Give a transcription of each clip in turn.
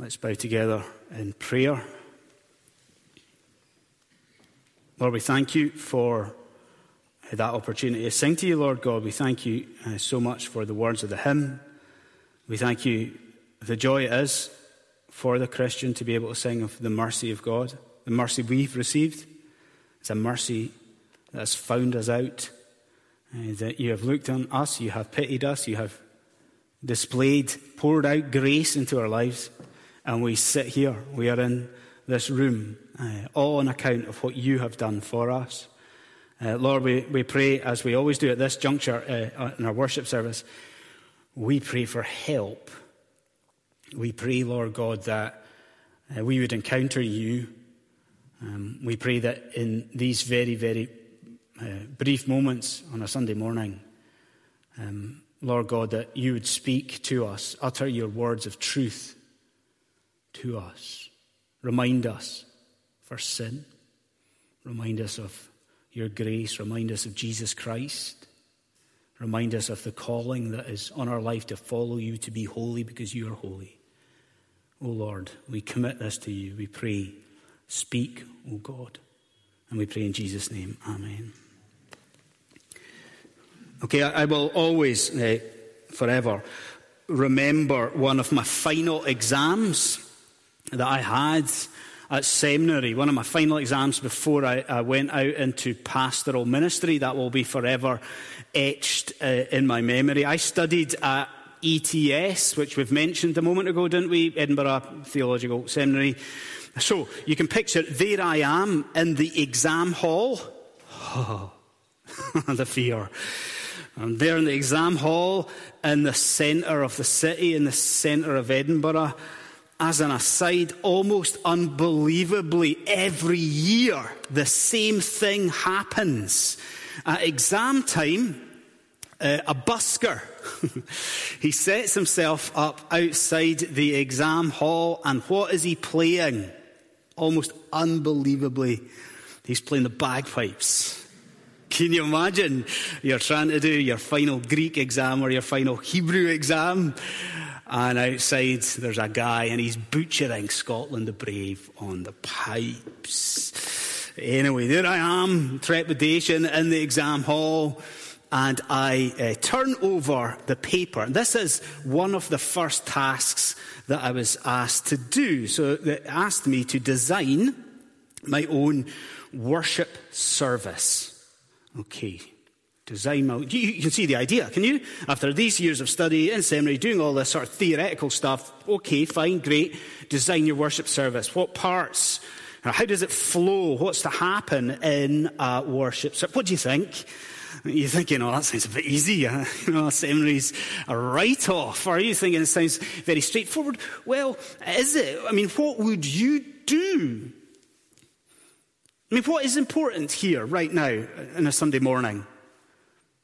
Let's bow together in prayer. Lord, we thank you for that opportunity to sing to you, Lord God. We thank you uh, so much for the words of the hymn. We thank you the joy it is for the Christian to be able to sing of the mercy of God, the mercy we've received. It's a mercy that has found us out, uh, that you have looked on us, you have pitied us, you have displayed, poured out grace into our lives and we sit here. We are in this room, uh, all on account of what you have done for us. Uh, Lord, we, we pray, as we always do at this juncture uh, in our worship service, we pray for help. We pray, Lord God, that uh, we would encounter you. Um, we pray that in these very, very uh, brief moments on a Sunday morning, um, Lord God, that you would speak to us, utter your words of truth to us. Remind us for sin. Remind us of your grace. Remind us of Jesus Christ. Remind us of the calling that is on our life to follow you, to be holy because you are holy. O oh Lord, we commit this to you. We pray, speak, O oh God. And we pray in Jesus' name. Amen. Okay, I, will always, uh, forever, remember one of my final exams that I had at seminary, one of my final exams before I, I went out into pastoral ministry. That will be forever etched uh, in my memory. I studied at ETS, which we've mentioned a moment ago, didn't we? Edinburgh Theological Seminary. So you can picture, there I am in the exam hall. Oh, the fear. I'm there in the exam hall in the centre of the city, in the centre of Edinburgh as an aside, almost unbelievably, every year the same thing happens. At exam time, uh, a busker, he sets himself up outside the exam hall, and what is he playing? Almost unbelievably, he's playing the bagpipes. Can you imagine? You're trying to do your final Greek exam or your final Hebrew exam, and outside, there's a guy, and he's butchering Scotland the Brave on the pipes. Anyway, there I am, trepidation in the exam hall, and I uh, turn over the paper. This is one of the first tasks that I was asked to do. So they asked me to design my own worship service. Okay, design my, you, you can see the idea, can you? After these years of study in seminary, doing all this sort of theoretical stuff, okay, fine, great, design your worship service. What parts? How does it flow? What's to happen in a worship service? What do you think? You're thinking, oh, that sounds a bit easy. Uh, you know, seminary's a write-off. Or are you thinking it sounds very straightforward? Well, is it? I mean, what would you do? I mean, what is important here right now in a Sunday morning?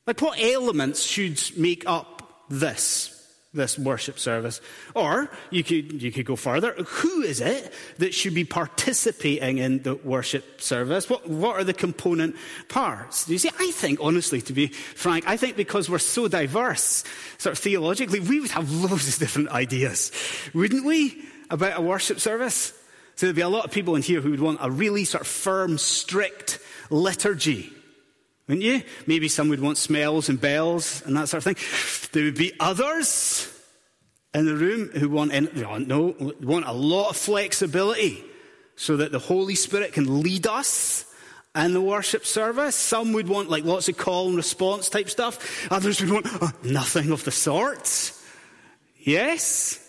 Like, what elements should make up this, this worship service? Or you could, you could go further. Who is it that should be participating in the worship service? What, what are the component parts? You see? I think, honestly, to be frank, I think because we're so diverse, sort of theologically, we would have loads of different ideas, wouldn't we, about a worship service? So there'd be a lot of people in here who would want a really sort of firm, strict liturgy. Wouldn't you? Maybe some would want smells and bells and that sort of thing. There would be others in the room who want, no, want a lot of flexibility so that the Holy Spirit can lead us in the worship service. Some would want like lots of call and response type stuff. Others would want oh, nothing of the sort. Yes?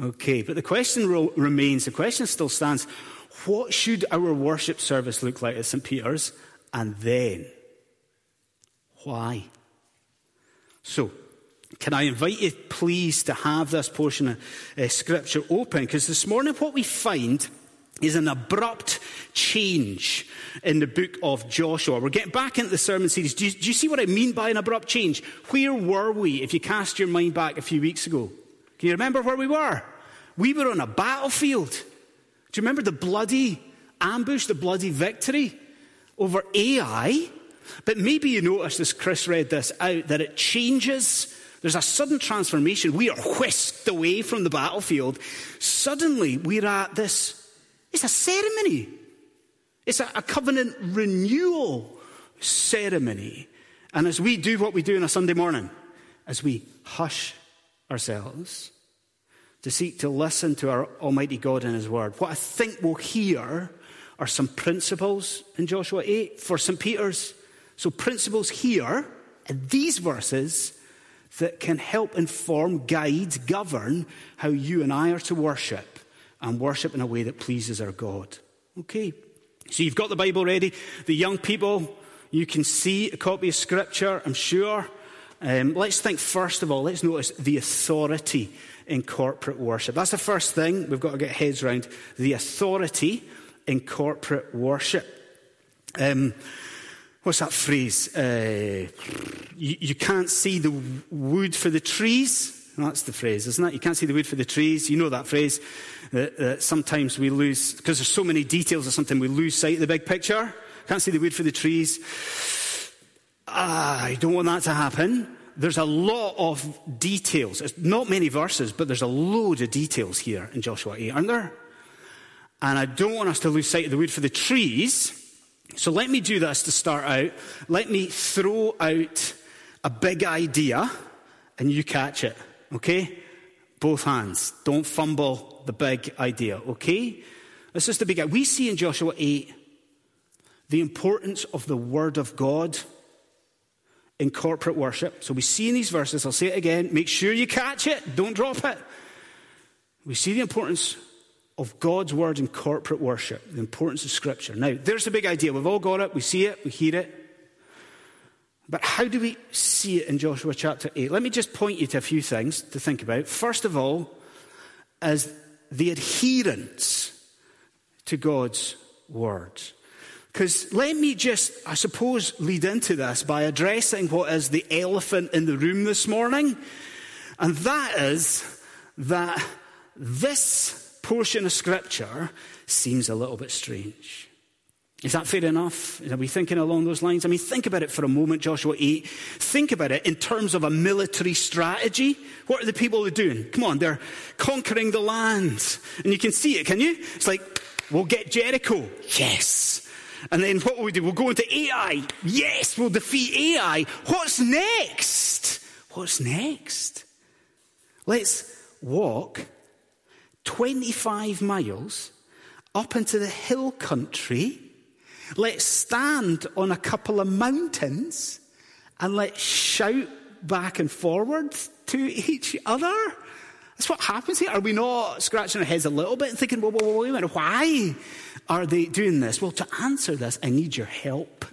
Okay, but the question ro- remains, the question still stands, what should our worship service look like at St. Peter's? And then, why? So, can I invite you, please, to have this portion of uh, Scripture open? Because this morning, what we find is an abrupt change in the book of Joshua. We're getting back into the sermon series. Do you, do you, see what I mean by an abrupt change? Where were we if you cast your mind back a few weeks ago? Can you remember where we were? We were on a battlefield. Do you remember the bloody ambush, the bloody victory over Ai? But maybe you noticed as Chris read this out that it changes There's a sudden transformation. We are whisked away from the battlefield. Suddenly, we're at this. It's a ceremony. It's a, a covenant renewal ceremony. And as we do what we do on a Sunday morning, as we hush ourselves to seek to listen to our Almighty God and His Word, what I think we'll hear are some principles in Joshua 8 for St. Peter's. So, principles here in these verses that can help inform, guide, govern how you and I are to worship and worship in a way that pleases our God. Okay. So you've got the Bible ready. The young people, you can see a copy of Scripture, I'm sure. Um, let's think first of all, let's notice the authority in corporate worship. That's the first thing we've got to get heads around the authority in corporate worship. Um, what's that phrase? Uh, you, you, can't see the wood for the trees. That's the phrase, isn't it? You can't see the wood for the trees. You know that phrase that, that sometimes we lose, because there's so many details or something, we lose sight of the big picture. Can't see the wood for the trees. Ah, I don't want that to happen. There's a lot of details. It's not many verses, but there's a load of details here in Joshua 8, aren't there? And I don't want us to lose sight of the wood for the trees. So let me do this to start out. Let me throw out a big idea and you catch it. Okay? Both hands. Don't fumble the big idea. Okay? This is the big idea. We see in Joshua 8 the importance of the Word of God in corporate worship. So we see in these verses, I'll say it again, make sure you catch it, don't drop it. We see the importance of God's word in corporate worship, the importance of Scripture. Now, there's the big idea. We've all got it, we see it, we hear it. But how do we see it in Joshua chapter 8? Let me just point you to a few things to think about. First of all, as the adherence to God's word. Because let me just, I suppose, lead into this by addressing what is the elephant in the room this morning. And that is that this portion of Scripture seems a little bit strange. Is that fair enough? Are we thinking along those lines? I mean, think about it for a moment, Joshua 8. Think about it in terms of a military strategy. What are the people doing? Come on, they're conquering the land. And you can see it, can you? It's like, we'll get Jericho. Yes. And then what will we do? We'll go into Ai. Yes, we'll defeat Ai. What's next? What's next? Let's walk 25 miles up into the hill country. Let's stand on a couple of mountains and let's shout back and forward to each other. That's what happens here. Are we not scratching our heads a little bit and thinking, well, wait a minute, why are they doing this? Well, to answer this, I need your help.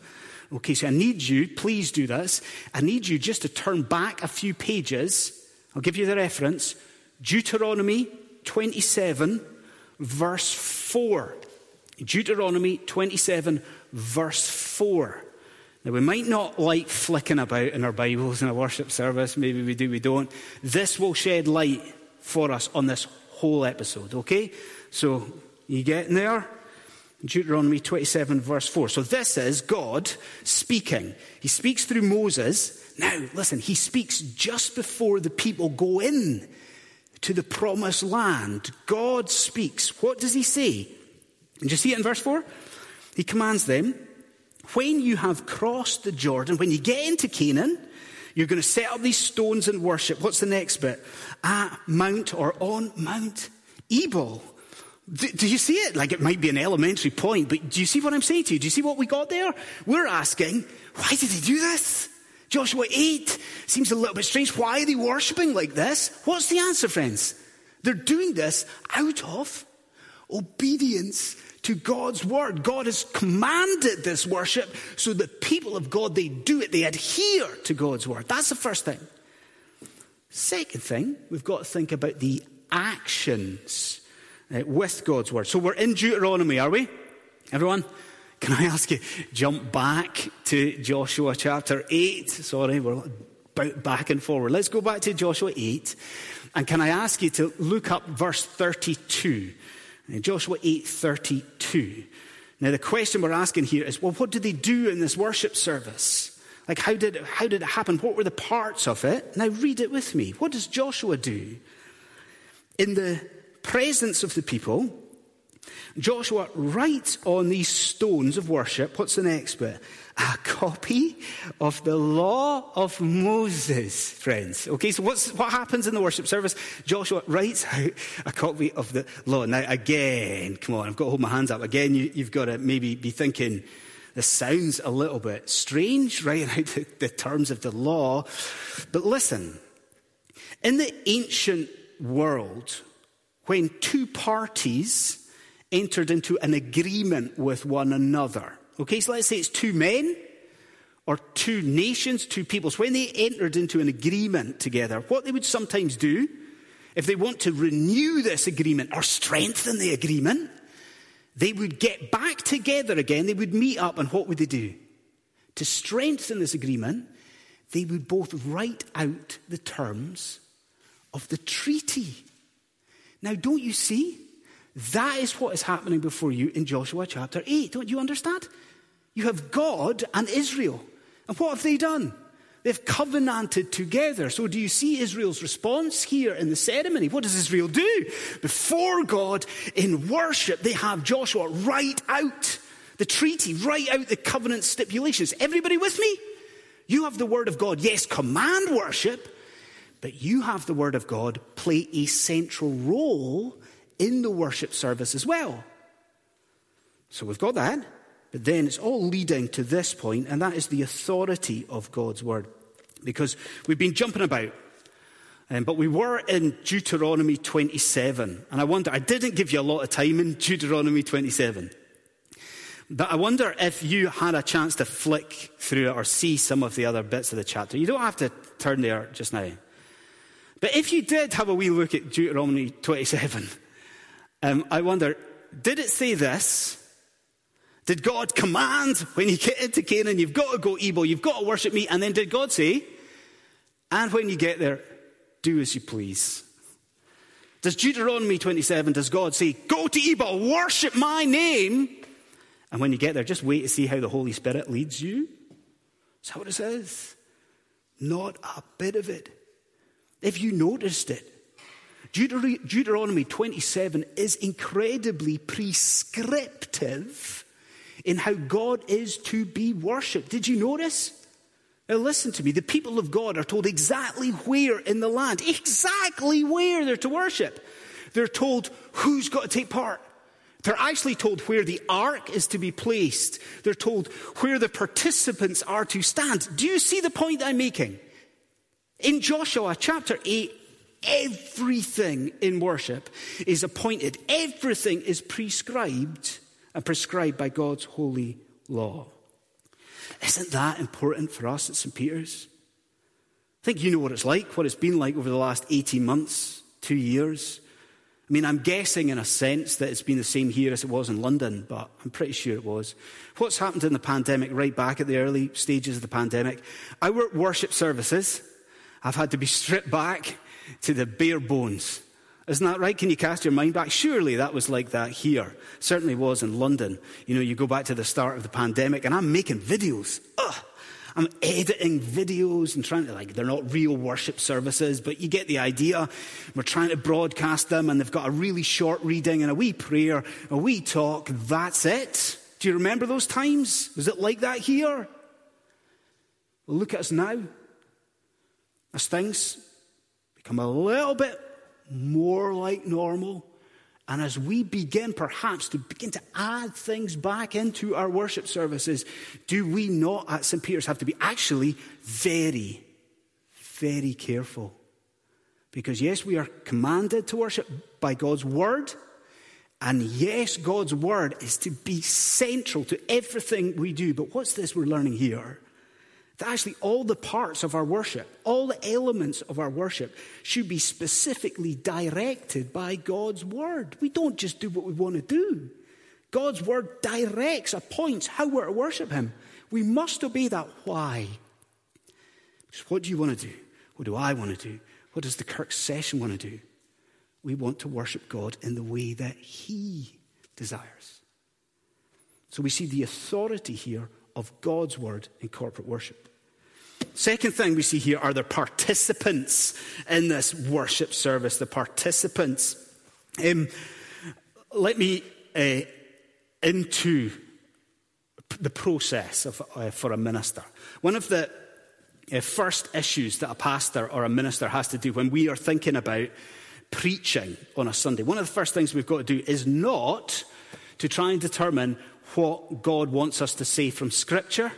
Okay, so I need you, please do this. I need you just to turn back a few pages. I'll give you the reference Deuteronomy 27, verse 4. Deuteronomy 27, verse 4. Now, we might not like flicking about in our Bibles in a worship service. Maybe we do, we don't. This will shed light for us on this whole episode, okay? So, you getting there? Deuteronomy 27, verse 4. So, this is God speaking. He speaks through Moses. Now, listen, he speaks just before the people go in to the promised land. God speaks. What does he say? And you see it in verse 4? He commands them, when you have crossed the Jordan, when you get into Canaan, you're going to set up these stones and worship. What's the next bit? At Mount or on Mount Ebal. Do, do, you see it? Like it might be an elementary point, but do you see what I'm saying to you? Do you see what we got there? We're asking, why did he do this? Joshua 8 seems a little bit strange. Why are they worshipping like this? What's the answer, friends? They're doing this out of obedience to God's word. God has commanded this worship so the people of God, they do it. They adhere to God's word. That's the first thing. Second thing, we've got to think about the actions uh, with God's word. So we're in Deuteronomy, are we? Everyone? Can I ask you, jump back to Joshua chapter 8? Sorry, we're back and forward. Let's go back to Joshua 8. And can I ask you to look up verse 32? Uh, Joshua 8 32. Now, the question we're asking here is well, what did they do in this worship service? Like, how did, how did it happen? What were the parts of it? Now, read it with me. What does Joshua do? In the presence of the people, Joshua writes on these stones of worship, what's the next bit? A copy of the law of Moses, friends. Okay, so what's, what happens in the worship service? Joshua writes out a copy of the law. Now, again, come on, I've got to hold my hands up. Again, you, you've got to maybe be thinking, this sounds a little bit strange, writing out the, the terms of the law. But listen, in the ancient world, when two parties entered into an agreement with one another. Okay, so let's say it's two men or two nations, two peoples. When they entered into an agreement together, what they would sometimes do, if they want to renew this agreement or strengthen the agreement, they would get back together again. They would meet up, and what would they do? To strengthen this agreement, they would both write out the terms of the treaty. Now, don't you see? That is what is happening before you in Joshua chapter 8. Don't you understand? You have God and Israel. And what have they done? They've covenanted together. So, do you see Israel's response here in the ceremony? What does Israel do? Before God, in worship, they have Joshua write out the treaty, write out the covenant stipulations. Everybody with me? You have the word of God, yes, command worship, but you have the word of God play a central role in the worship service as well. So we've got that, but then it's all leading to this point, and that is the authority of God's word. Because we've been jumping about, um, but we were in Deuteronomy 27, and I wonder, I didn't give you a lot of time in Deuteronomy 27. But I wonder if you had a chance to flick through it or see some of the other bits of the chapter. You don't have to turn there just now. But if you did have a wee look at Deuteronomy 27, um, I wonder, did it say this? Did God command when you get into Canaan, you've got to go Ebal, you've got to worship me? And then did God say, and when you get there, do as you please? Does Deuteronomy 27, does God say, go to Ebal, worship my name? And when you get there, just wait to see how the Holy Spirit leads you? Is that what it says? Not a bit of it. If you noticed it, Deuteronomy 27 is incredibly prescriptive in how God is to be worshipped. Did you notice? Now, listen to me. The people of God are told exactly where in the land, exactly where they're to worship. They're told who's got to take part. They're actually told where the ark is to be placed. They're told where the participants are to stand. Do you see the point I'm making? In Joshua chapter 8, everything in worship is appointed, everything is prescribed and prescribed by God's holy law. Isn't that important for us at St. Peter's? I think you know what it's like, what it's been like over the last 18 months, two years. I mean, I'm guessing in a sense that it's been the same here as it was in London, but I'm pretty sure it was. What's happened in the pandemic, right back at the early stages of the pandemic? Our worship services have had to be stripped back to the bare bones. Isn't that right? Can you cast your mind back? Surely that was like that here. Certainly was in London. You know, you go back to the start of the pandemic and I'm making videos. Ugh. I'm editing videos and trying to, like, they're not real worship services, but you get the idea. We're trying to broadcast them and they've got a really short reading and a wee prayer, a wee talk. That's it. Do you remember those times? Was it like that here? Well, look at us now. As things become a little bit more like normal. And as we begin perhaps to begin to add things back into our worship services, do we not at St. Peter's have to be actually very, very careful? Because yes, we are commanded to worship by God's word. And yes, God's word is to be central to everything we do. But what's this we're learning here? That actually all the parts of our worship, all the elements of our worship should be specifically directed by God's word. We don't just do what we want to do. God's word directs, appoints how we're to worship Him. We must obey that. Why? Because what do you want to do? What do I want to do? What does the Kirk session want to do? We want to worship God in the way that He desires. So we see the authority here of God's word in corporate worship. Second thing we see here are the participants in this worship service, the participants. Um, let me uh, into the process of, uh, for a minister. One of the uh, first issues that a pastor or a minister has to do when we are thinking about preaching on a Sunday, one of the first things we've got to do is not to try and determine what God wants us to say from Scripture.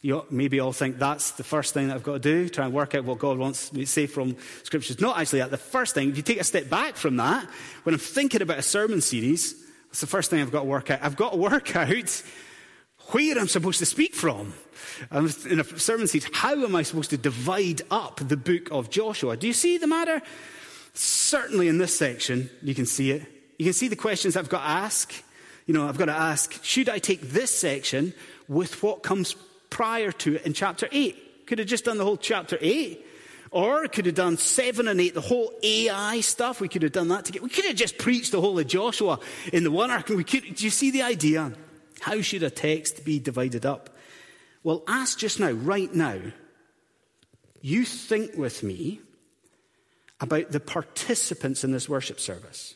You maybe all think that's the first thing that I've got to do, try and work out what God wants me to say from Scripture. It's not actually that. The first thing, if you take a step back from that, when I'm thinking about a sermon series, it's the first thing I've got to work out. I've got to work out where I'm supposed to speak from. in a sermon series, how am I supposed to divide up the book of Joshua? Do you see the matter? Certainly in this section, you can see it. You can see the questions I've got to ask. You know, I've got to ask, should I take this section with what comes prior to it in chapter 8? Could have just done the whole chapter 8. Or could have done 7 and 8, the whole Ai stuff. We could have done that together. We could have just preached the whole of Joshua in the one arc. We could, do you see the idea? How should a text be divided up? Well, ask just now, right now, you think with me about the participants in this worship service.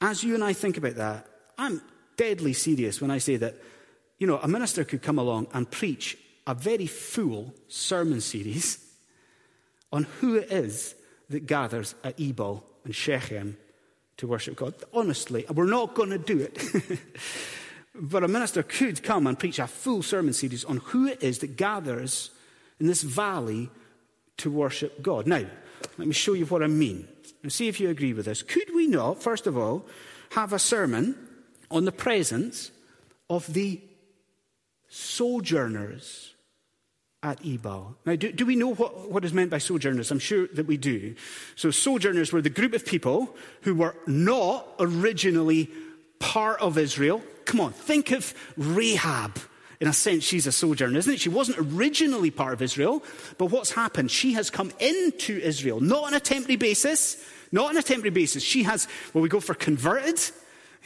As you and I think about that, I'm deadly serious when I say that, you know, a minister could come along and preach a very full sermon series on who it is that gathers at Ebal and Shechem to worship God. Honestly, we're not going to do it. but a minister could come and preach a full sermon series on who it is that gathers in this valley to worship God. Now, let me show you what I mean and see if you agree with this. Could we not, first of all, have a sermon on the presence of the sojourners at Ebal. Now, do, do, we know what, what is meant by sojourners? I'm sure that we do. So, sojourners were the group of people who were not originally part of Israel. Come on, think of Rahab in a sense, she's a sojourner, isn't it? She wasn't originally part of Israel, but what's happened? She has come into Israel, not on a temporary basis, not on a temporary basis. She has, well, we go for converted,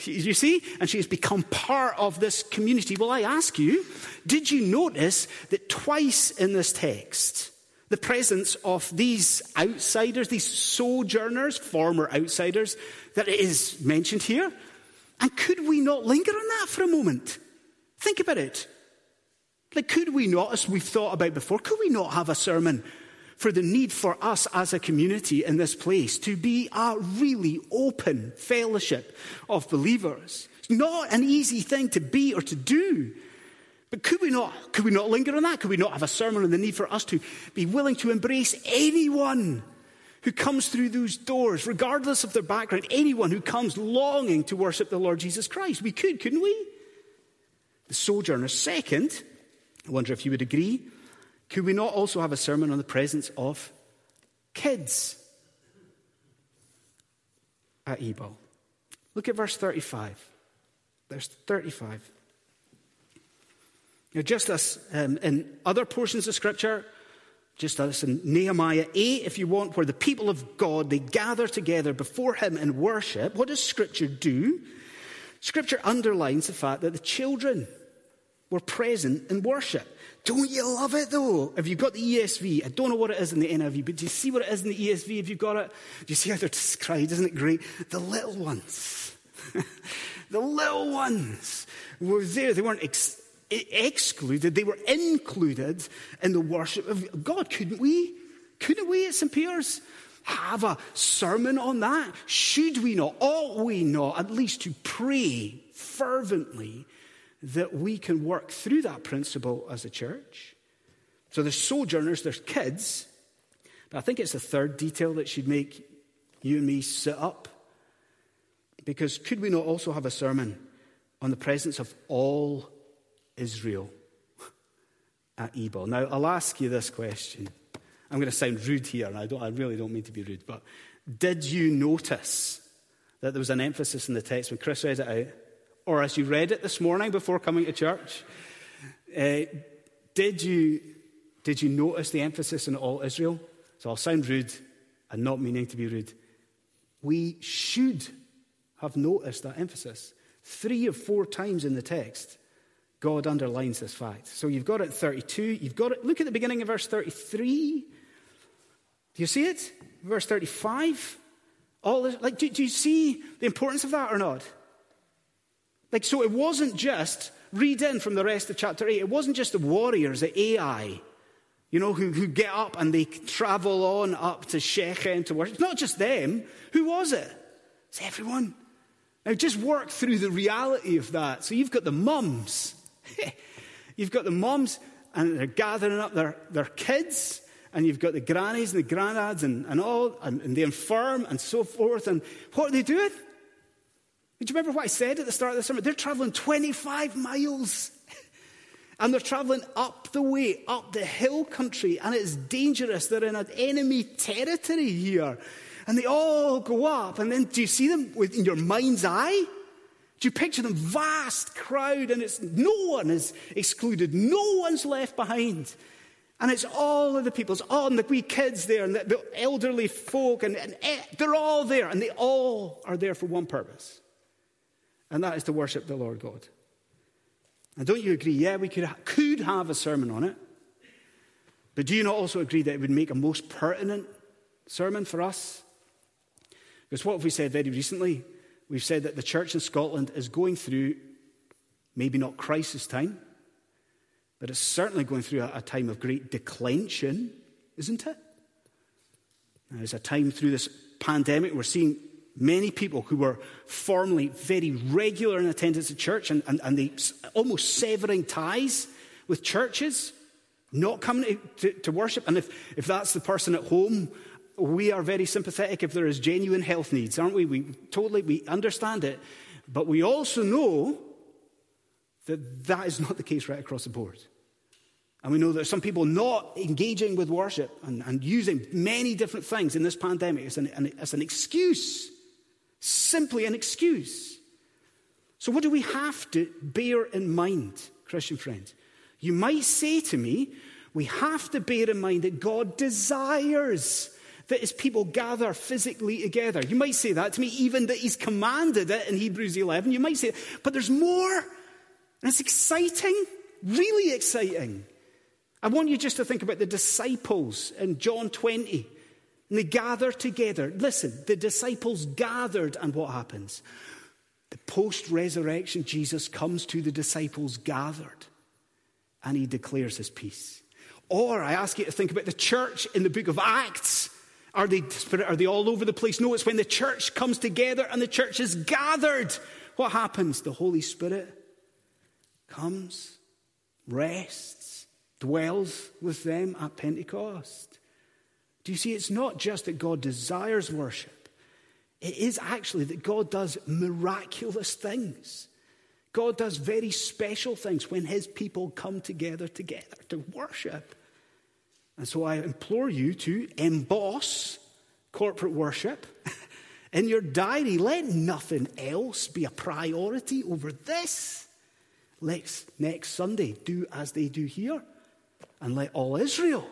you see? And she has become part of this community. Well, I ask you, did you notice that twice in this text, the presence of these outsiders, these sojourners, former outsiders, that is mentioned here? And could we not linger on that for a moment? Think about it. Like, could we not, as we've thought about before, could we not have a sermon for the need for us as a community in this place to be a really open fellowship of believers? It's not an easy thing to be or to do. But could we not, could we not linger on that? Could we not have a sermon on the need for us to be willing to embrace anyone who comes through those doors, regardless of their background, anyone who comes longing to worship the Lord Jesus Christ? We could, couldn't we? The sojourner. Second, I wonder if you would agree. Could we not also have a sermon on the presence of kids at Ebal? Look at verse 35. Verse 35. Now, just as um, in other portions of Scripture, just as in Nehemiah 8, if you want, where the people of God, they gather together before Him in worship, what does Scripture do? Scripture underlines the fact that the children were present in worship. Don't you love it though? Have you've got the ESV? I don't know what it is in the NIV, but do you see what it is in the ESV if you've got it? Do you see how they're described? Isn't it great? The little ones. the little ones were there. They weren't ex- excluded, they were included in the worship of God. Couldn't we? Couldn't we at St. Peter's have a sermon on that? Should we not? Ought we not at least to pray fervently that we can work through that principle as a church. So there's sojourners, there's kids, but I think it's the third detail that should make you and me sit up. Because could we not also have a sermon on the presence of all Israel at Ebal? Now, I'll ask you this question. I'm going to sound rude here, and I, don't, I really don't mean to be rude, but did you notice that there was an emphasis in the text when Chris read it out? Or as you read it this morning before coming to church, uh, did, you, did you notice the emphasis on all Israel? So I'll sound rude and not meaning to be rude. We should have noticed that emphasis. Three or four times in the text, God underlines this fact. So you've got it 32. You've got it. Look at the beginning of verse 33. Do you see it? Verse 35. All this, like, do, do you see the importance of that or not? Like, so it wasn't just, read in from the rest of chapter 8, it wasn't just the warriors, the Ai, you know, who, who get up and they travel on up to Shechem to worship. It's not just them. Who was it? It's everyone. Now, just work through the reality of that. So you've got the mums. you've got the mums, and they're gathering up their, their kids, and you've got the grannies and the granddads and, and all, and, and the infirm and so forth. And what are they doing? Do you remember what I said at the start of the sermon? They're traveling 25 miles. And they're traveling up the way, up the hill country, and it's dangerous. They're in an enemy territory here. And they all go up, and then do you see them in your mind's eye? Do you picture them? Vast crowd, and it's no one is excluded, no one's left behind. And it's all of the people, it's all the wee kids there, and the, the elderly folk, and, and eh, they're all there, and they all are there for one purpose. And that is to worship the Lord God. And don't you agree? Yeah, we could, could have a sermon on it. But do you not also agree that it would make a most pertinent sermon for us? Because what have we said very recently? We've said that the church in Scotland is going through maybe not crisis time, but it's certainly going through a, time of great declension, isn't it? There's a time through this pandemic, we're seeing many people who were formerly very regular in attendance at church and, and, and almost severing ties with churches, not coming to, to, to worship. And if, if that's the person at home, we are very sympathetic if there is genuine health needs, aren't we? We totally we understand it. But we also know that that is not the case right across the board. And we know that some people not engaging with worship and, and using many different things in this pandemic as an, an, as an excuse simply an excuse. So, what do we have to bear in mind, Christian friends? You might say to me, we have to bear in mind that God desires that his people gather physically together. You might say that to me, even that he's commanded it in Hebrews 11. You might say, but there's more. And it's exciting, really exciting. I want you just to think about the disciples in John 20. And they gather together. Listen, the disciples gathered, and what happens? The post resurrection, Jesus comes to the disciples gathered and he declares his peace. Or I ask you to think about the church in the book of Acts. Are they, are they all over the place? No, it's when the church comes together and the church is gathered. What happens? The Holy Spirit comes, rests, dwells with them at Pentecost. Do you see? It's not just that God desires worship, it is actually that God does miraculous things. God does very special things when his people come together together to worship. And so I implore you to emboss corporate worship in your diary. Let nothing else be a priority over this. Let's next Sunday do as they do here. And let all Israel,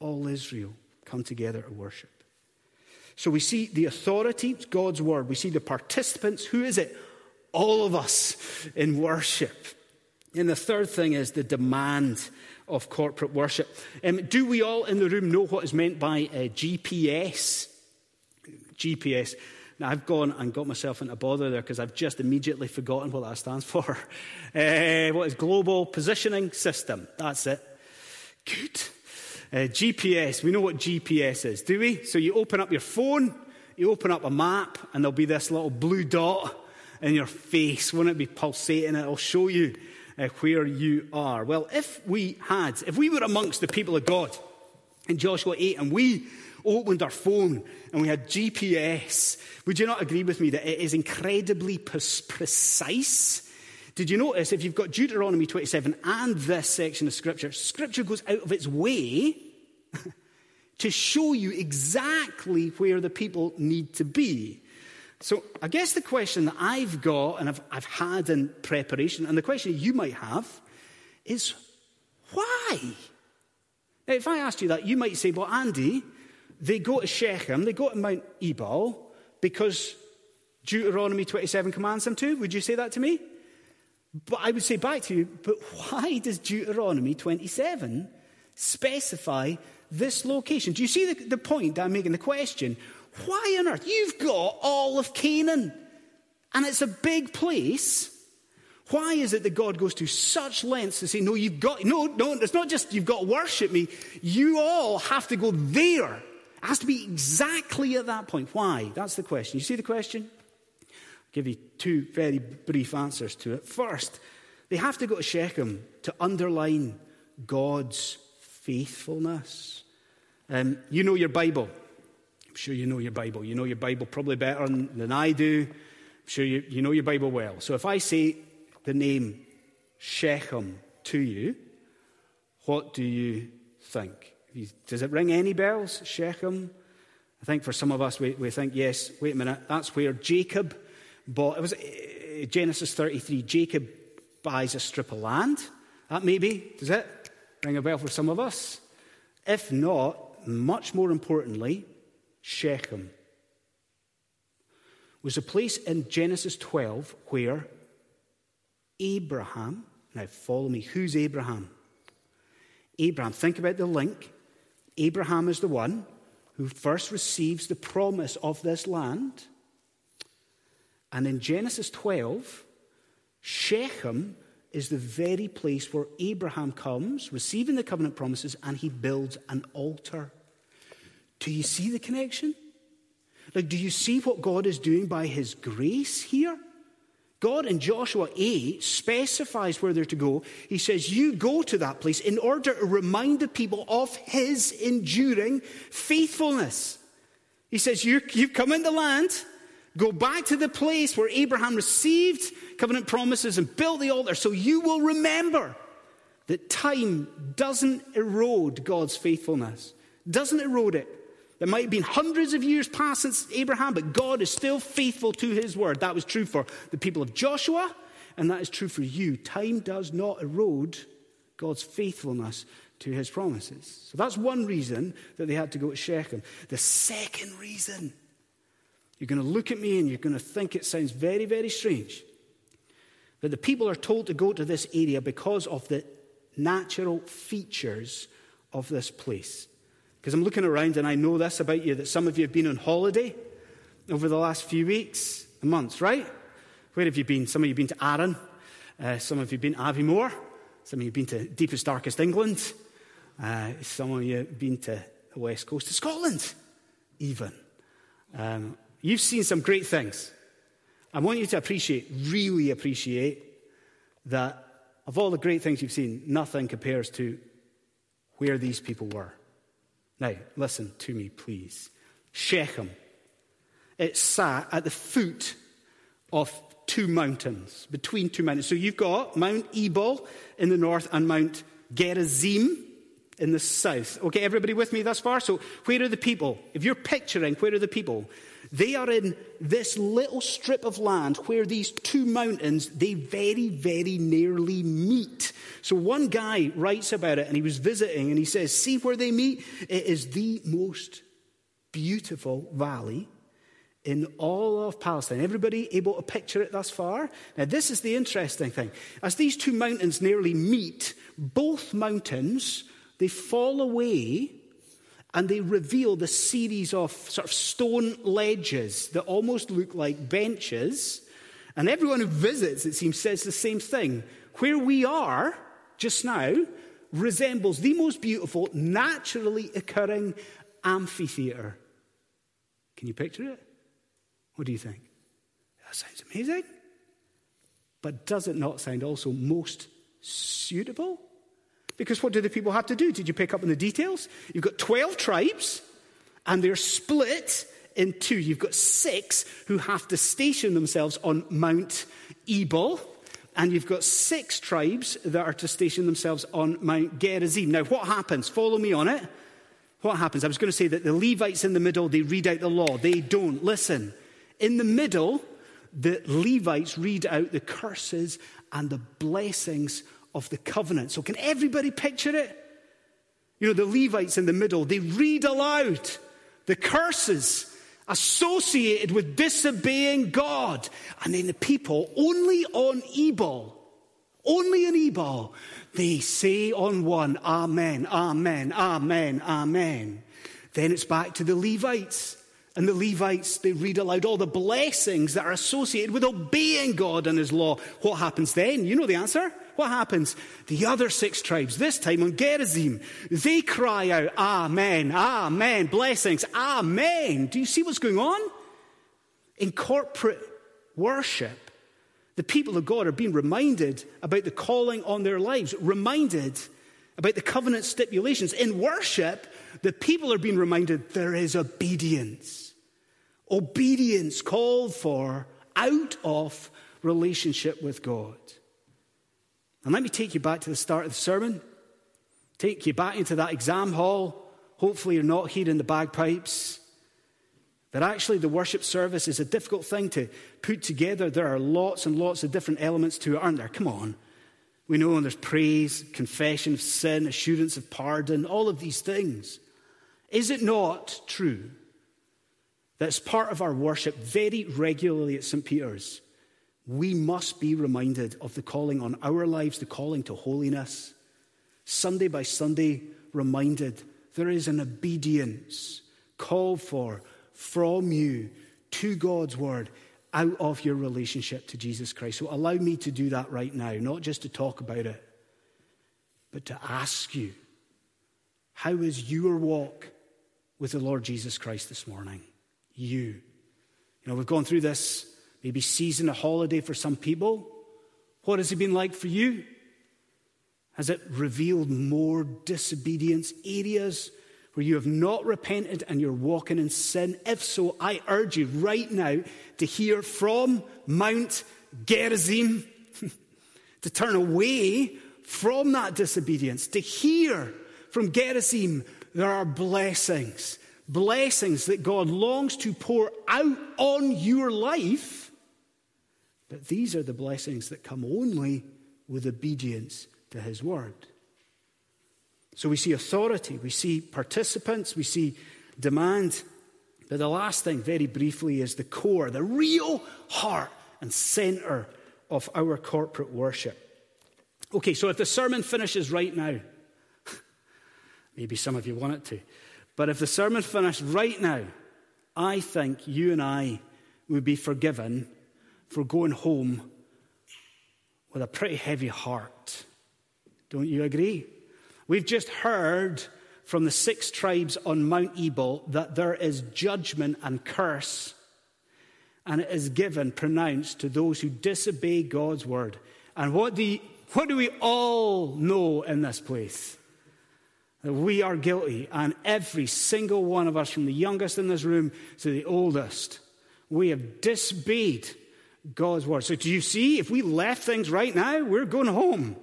all Israel come together to worship. So we see the authority, God's word. We see the participants. Who is it? All of us in worship. And the third thing is the demand of corporate worship. Um, do we all in the room know what is meant by uh, GPS? GPS. Now, I've gone and got myself into bother there because I've just immediately forgotten what that stands for. Uh, what is Global Positioning System? That's it. Good. Uh, GPS, we know what GPS is, do we? So you open up your phone, you open up a map, and there'll be this little blue dot in your face. Won't it be pulsating? It'll show you uh, where you are. Well, if we had, if we were amongst the people of God in Joshua 8 and we opened our phone and we had GPS, would you not agree with me that it is incredibly precise? Did you notice if you've got Deuteronomy 27 and this section of Scripture, Scripture goes out of its way to show you exactly where the people need to be. So I guess the question that I've got and I've, I've had in preparation, and the question you might have, is why? Now, if I asked you that, you might say, well, Andy, they go to Shechem, they go to Mount Ebal because Deuteronomy 27 commands them to. Would you say that to me? But I would say back to you, but why does Deuteronomy 27 specify this location? Do you see the, the point that I'm making? The question why on earth? You've got all of Canaan, and it's a big place. Why is it that God goes to such lengths to say, no, you've got, no, no, it's not just you've got to worship me. You all have to go there. It has to be exactly at that point. Why? That's the question. You see the question? Give you two very brief answers to it. First, they have to go to Shechem to underline God's faithfulness. Um, you know your Bible. I'm sure you know your Bible. You know your Bible probably better than I do. I'm sure you, you know your Bible well. So if I say the name Shechem to you, what do you think? Does it ring any bells, Shechem? I think for some of us, we, we think, yes, wait a minute, that's where Jacob bought. It was uh, Genesis 33. Jacob buys a strip of land. That maybe, does it ring a bell for some of us? If not, much more importantly, Shechem was a place in Genesis 12 where Abraham, now follow me, who's Abraham? Abraham, think about the link. Abraham is the one who first receives the promise of this land. And in Genesis 12, Shechem is the very place where Abraham comes, receiving the covenant promises, and he builds an altar. Do you see the connection? Like, do you see what God is doing by his grace here? God in Joshua 8 specifies where they're to go. He says, You go to that place in order to remind the people of his enduring faithfulness. He says, you, You've come in the land, go back to the place where Abraham received covenant promises and built the altar, so you will remember that time doesn't erode God's faithfulness, doesn't erode it. There might have been hundreds of years past since Abraham, but God is still faithful to his word. That was true for the people of Joshua, and that is true for you. Time does not erode God's faithfulness to his promises. So that's one reason that they had to go to Shechem. The second reason, you're going to look at me and you're going to think it sounds very, very strange. But the people are told to go to this area because of the natural features of this place. Because I'm looking around and I know this about you that some of you have been on holiday over the last few weeks and months, right? Where have you been? Some of you have been to Arran. Uh, some of you have been to Aviemore. Some of you have been to deepest, darkest England. Uh, some of you have been to the west coast of Scotland, even. Um, you've seen some great things. I want you to appreciate, really appreciate, that of all the great things you've seen, nothing compares to where these people were. Now, listen to me, please. Shechem. It sat at the foot of two mountains, between two mountains. So you've got Mount Ebal in the north and Mount Gerizim in the south. Okay, everybody with me thus far? So where are the people? If you're picturing, where are the people? They are in this little strip of land where these two mountains, they very, very nearly meet. So one guy writes about it and he was visiting and he says, see where they meet? It is the most beautiful valley in all of Palestine. Everybody able to picture it thus far? Now, this is the interesting thing. As these two mountains nearly meet, both mountains, they fall away and they reveal the series of sort of stone ledges that almost look like benches. And everyone who visits, it seems, says the same thing. Where we are just now resembles the most beautiful, naturally occurring amphitheater. Can you picture it? What do you think? That sounds amazing. But does it not sound also most suitable? Because what do the people have to do? Did you pick up on the details? You've got 12 tribes, and they're split in two. You've got six who have to station themselves on Mount Ebal, and you've got six tribes that are to station themselves on Mount Gerizim. Now, what happens? Follow me on it. What happens? I was going to say that the Levites in the middle, they read out the law. They don't. Listen. In the middle, the Levites read out the curses and the blessings of the covenant. So, can everybody picture it? You know, the Levites in the middle, they read aloud the curses associated with disobeying God. And then the people, only on Ebal, Only on Ebal, they say on one, Amen, Amen, Amen, Amen. Then it's back to the Levites. And the Levites, they read aloud all the blessings that are associated with obeying God and His law. What happens then? You know the answer. What happens? The other six tribes, this time on Gerizim, they cry out, Amen, Amen, blessings, Amen. Do you see what's going on? In corporate worship, the people of God are being reminded about the calling on their lives, reminded about the covenant stipulations. In worship, the people are being reminded there is obedience. Obedience called for out of relationship with God. And let me take you back to the start of the sermon, take you back into that exam hall. Hopefully, you're not hearing the bagpipes. That actually the worship service is a difficult thing to put together. There are lots and lots of different elements to it, aren't there? Come on. We know there's praise, confession of sin, assurance of pardon, all of these things. Is it not true that as part of our worship very regularly at St. Peter's, we must be reminded of the calling on our lives, the calling to holiness? Sunday by Sunday, reminded there is an obedience called for from you to God's word out of your relationship to Jesus Christ. So allow me to do that right now, not just to talk about it, but to ask you how is your walk with the Lord Jesus Christ this morning? You. You know, we've gone through this maybe season, a holiday for some people. What has it been like for you? Has it revealed more disobedience, areas where you have not repented and you're walking in sin? If so, I urge you right now to hear from Mount Gerizim, to turn away from that disobedience, to hear from Gerizim there are blessings, blessings that God longs to pour out on your life. But these are the blessings that come only with obedience to His word. So we see authority, we see participants, we see demand. But the last thing, very briefly, is the core, the real heart and center of our corporate worship. Okay, so if the sermon finishes right now, maybe some of you want it to, but if the sermon finished right now, I think you and I would be forgiven for going home with a pretty heavy heart. Don't you agree? We've just heard from the six tribes on Mount Ebal that there is judgment and curse, and it is given, pronounced to those who disobey God's word. And what do, you, what do we all know in this place? That we are guilty, and every single one of us, from the youngest in this room to the oldest, we have disobeyed God's word. So, do you see? If we left things right now, we're going home.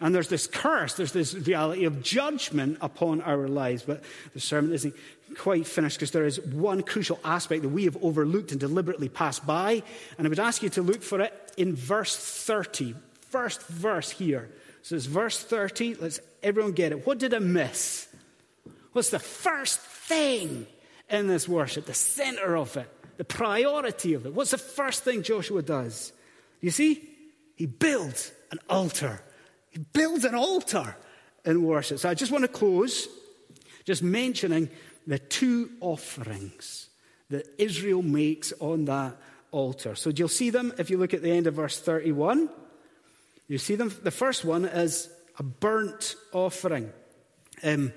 And there's this curse, there's this reality of judgment upon our lives. But the sermon isn't quite finished because there is one crucial aspect that we have overlooked and deliberately passed by. And I would ask you to look for it in verse 30. First verse here. So it's verse 30. Let's everyone get it. What did I miss? What's the first thing in this worship? The center of it, the priority of it. What's the first thing Joshua does? You see? He builds an altar he builds an altar in worship. So I just want to close just mentioning the two offerings that Israel makes on that altar. So you'll see them if you look at the end of verse 31. You see them. The first one is a burnt offering. Um,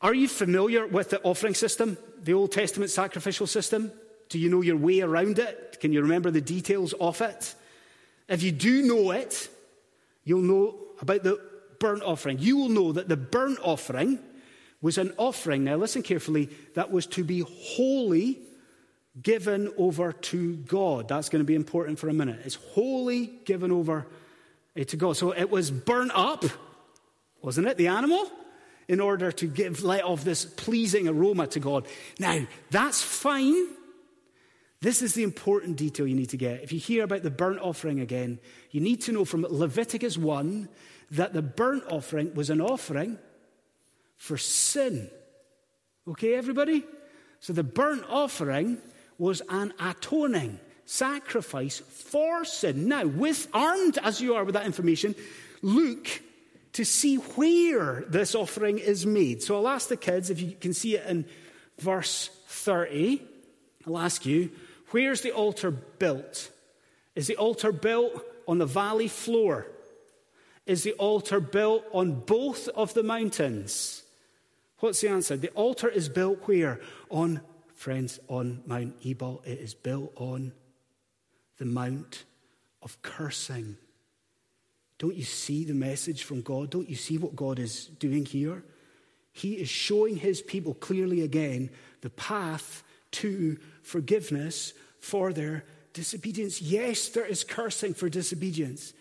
are you familiar with the offering system, the Old Testament sacrificial system? Do you know your way around it? Can you remember the details of it? If you do know it, you'll know about the burnt offering. You will know that the burnt offering was an offering, now listen carefully, that was to be wholly given over to God. That's going to be important for a minute. It's wholly given over eh, to God. So it was burnt up, wasn't it, the animal? In order to give let off this pleasing aroma to God. Now, that's fine this is the important detail you need to get. If you hear about the burnt offering again, you need to know from Leviticus 1 that the burnt offering was an offering for sin. Okay, everybody? So the burnt offering was an atoning, sacrifice for sin. Now, with armed as you are with that information, look to see where this offering is made. So I'll ask the kids if you can see it in verse 30. I'll ask you, where's the altar built? Is the altar built on the valley floor? Is the altar built on both of the mountains? What's the answer? The altar is built where? On, friends, on Mount Ebal. It is built on the Mount of cursing. Don't you see the message from God? Don't you see what God is doing here? He is showing his people clearly again the path to forgiveness for their disobedience. Yes, there is cursing for disobedience.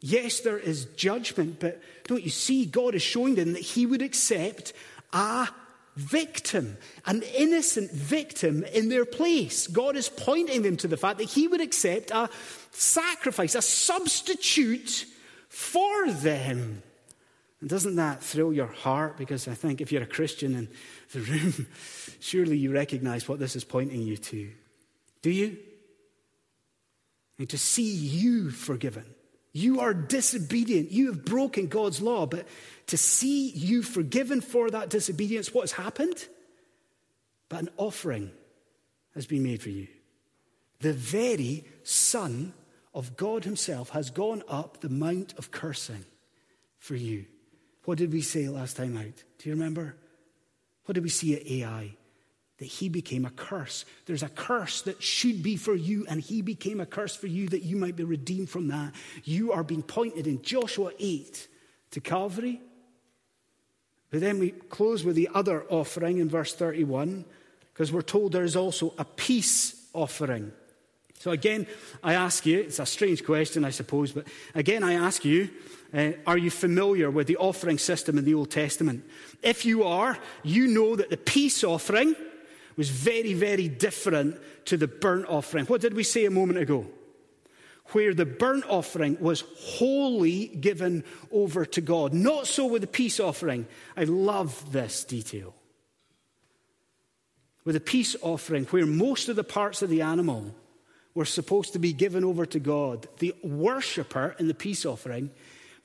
Yes, there is judgment, but don't you see God is showing them that he would accept a victim, an innocent victim in their place. God is pointing them to the fact that He would accept a sacrifice, a substitute for them. And doesn't that thrill your heart? Because I think if you're a Christian in the room, surely you recognize what this is pointing you to. Do you? And to see you forgiven. You are disobedient. You have broken God's law, but to see you forgiven for that disobedience, what has happened? But an offering has been made for you. The very Son of God Himself has gone up the mount of cursing for you. What did we say last time out? Do you remember? What did we see at Ai? That he became a curse. There's a curse that should be for you, and he became a curse for you that you might be redeemed from that. You are being pointed in Joshua 8 to Calvary, but then we close with the other offering in verse 31, because we're told there is also a peace offering. So again, I ask you, it's a strange question, I suppose, but again, I ask you, uh, are you familiar with the offering system in the Old Testament? If you are, you know that the peace offering was very, very different to the burnt offering. What did we say a moment ago? where the burnt offering was wholly given over to God. Not so with the peace offering. I love this detail. With the peace offering, where most of the parts of the animal were supposed to be given over to God, the worshipper in the peace offering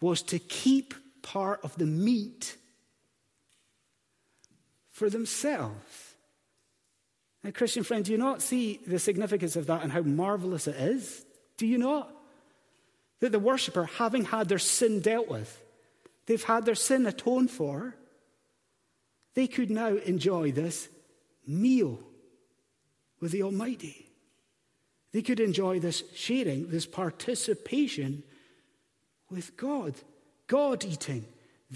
was to keep part of the meat for themselves. Now, Christian friend, do you not see the significance of that and how marvelous it is? Do you not? That the worshiper, having had their sin dealt with, they've had their sin atoned for, they could now enjoy this meal with the Almighty. They could enjoy this sharing, this participation with God. God eating,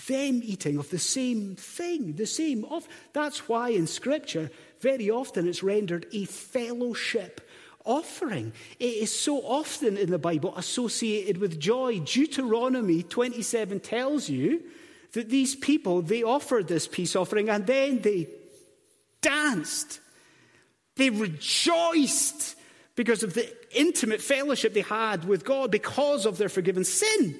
them eating of the same thing, the same of. That's why in Scripture, very often it's rendered a fellowship offering. It is so often in the Bible associated with joy. Deuteronomy 27 tells you that these people, they offered this peace offering and then they danced. They rejoiced because of the intimate fellowship they had with God because of their forgiven sin.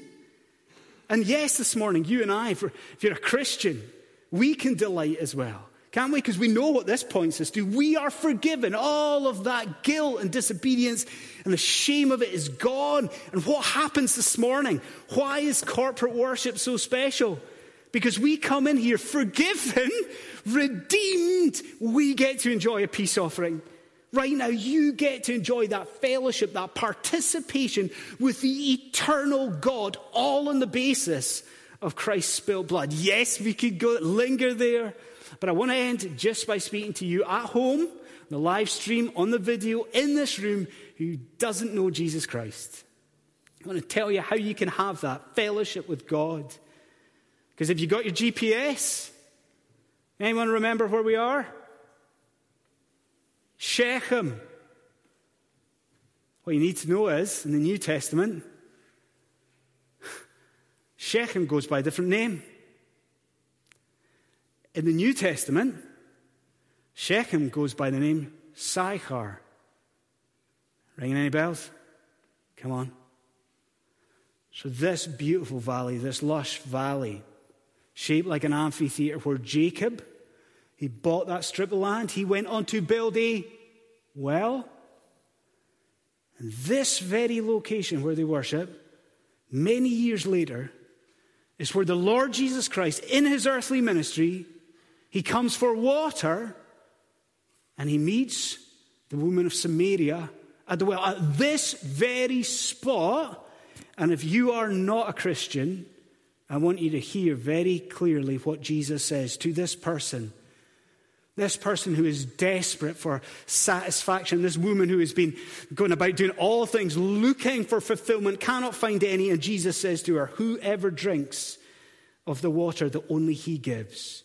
And yes, this morning, you and I, if you're a Christian, we can delight as well. Can't we? Because we know what this points us to. We are forgiven. All of that guilt and disobedience and the shame of it is gone. And what happens this morning? Why is corporate worship so special? Because we come in here forgiven, redeemed. We get to enjoy a peace offering. Right now, you get to enjoy that fellowship, that participation with the eternal God, all on the basis of Christ's spilled blood. Yes, we could go linger there. But I want to end just by speaking to you at home, the live stream, on the video, in this room, who doesn't know Jesus Christ. I want to tell you how you can have that fellowship with God. Because if you got your GPS, anyone remember where we are? Shechem. What you need to know is, in the New Testament, Shechem goes by a different name. In the New Testament, Shechem goes by the name Sychar. Ringing any bells? Come on. So, this beautiful valley, this lush valley, shaped like an amphitheater, where Jacob, he bought that strip of land, he went on to build a well. And this very location where they worship, many years later, is where the Lord Jesus Christ, in his earthly ministry, he comes for water and he meets the woman of Samaria at the well, at this very spot. And if you are not a Christian, I want you to hear very clearly what Jesus says to this person. This person who is desperate for satisfaction, this woman who has been going about doing all things, looking for fulfillment, cannot find any. And Jesus says to her, Whoever drinks of the water that only He gives,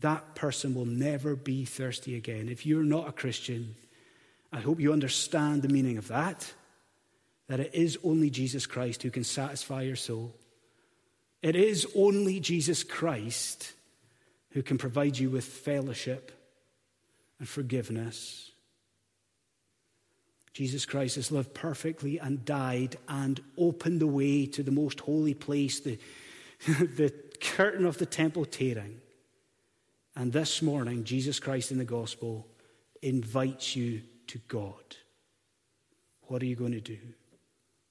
that person will never be thirsty again. If you're not a Christian, I hope you understand the meaning of that. That it is only Jesus Christ who can satisfy your soul. It is only Jesus Christ who can provide you with fellowship and forgiveness. Jesus Christ has lived perfectly and died and opened the way to the most holy place, the, the curtain of the temple tearing. And this morning, Jesus Christ in the gospel invites you to God. What are you going to do?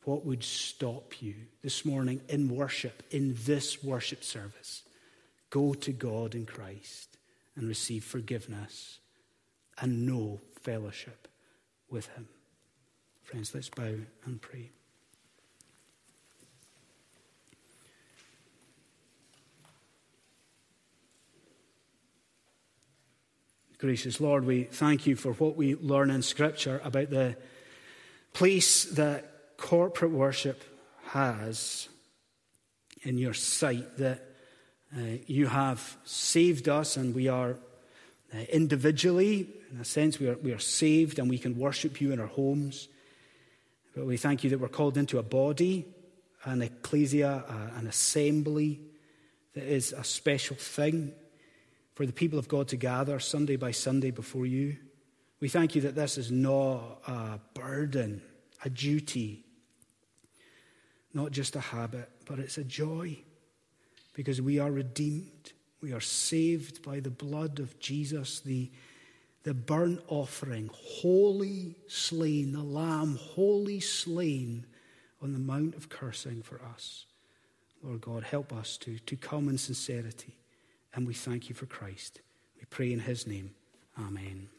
What would stop you this morning in worship, in this worship service? Go to God in Christ and receive forgiveness and know fellowship with Him. Friends, let's bow and pray. Gracious Lord, we thank you for what we learn in Scripture about the place that corporate worship has in your sight, that uh, you have saved us and we are individually, in a sense, we are, we are saved and we can worship you in our homes. But we thank you that we're called into a body, an ecclesia, uh, an assembly that is a special thing for the people of God to gather Sunday by Sunday before you. We thank you that this is not a burden, a duty, not just a habit, but it's a joy because we are redeemed. We are saved by the blood of Jesus, the, the burnt offering, wholly slain, the lamb, wholly slain on the Mount of Cursing for us. Lord God, help us to, to come in sincerity and we thank you for Christ. We pray in his name. Amen.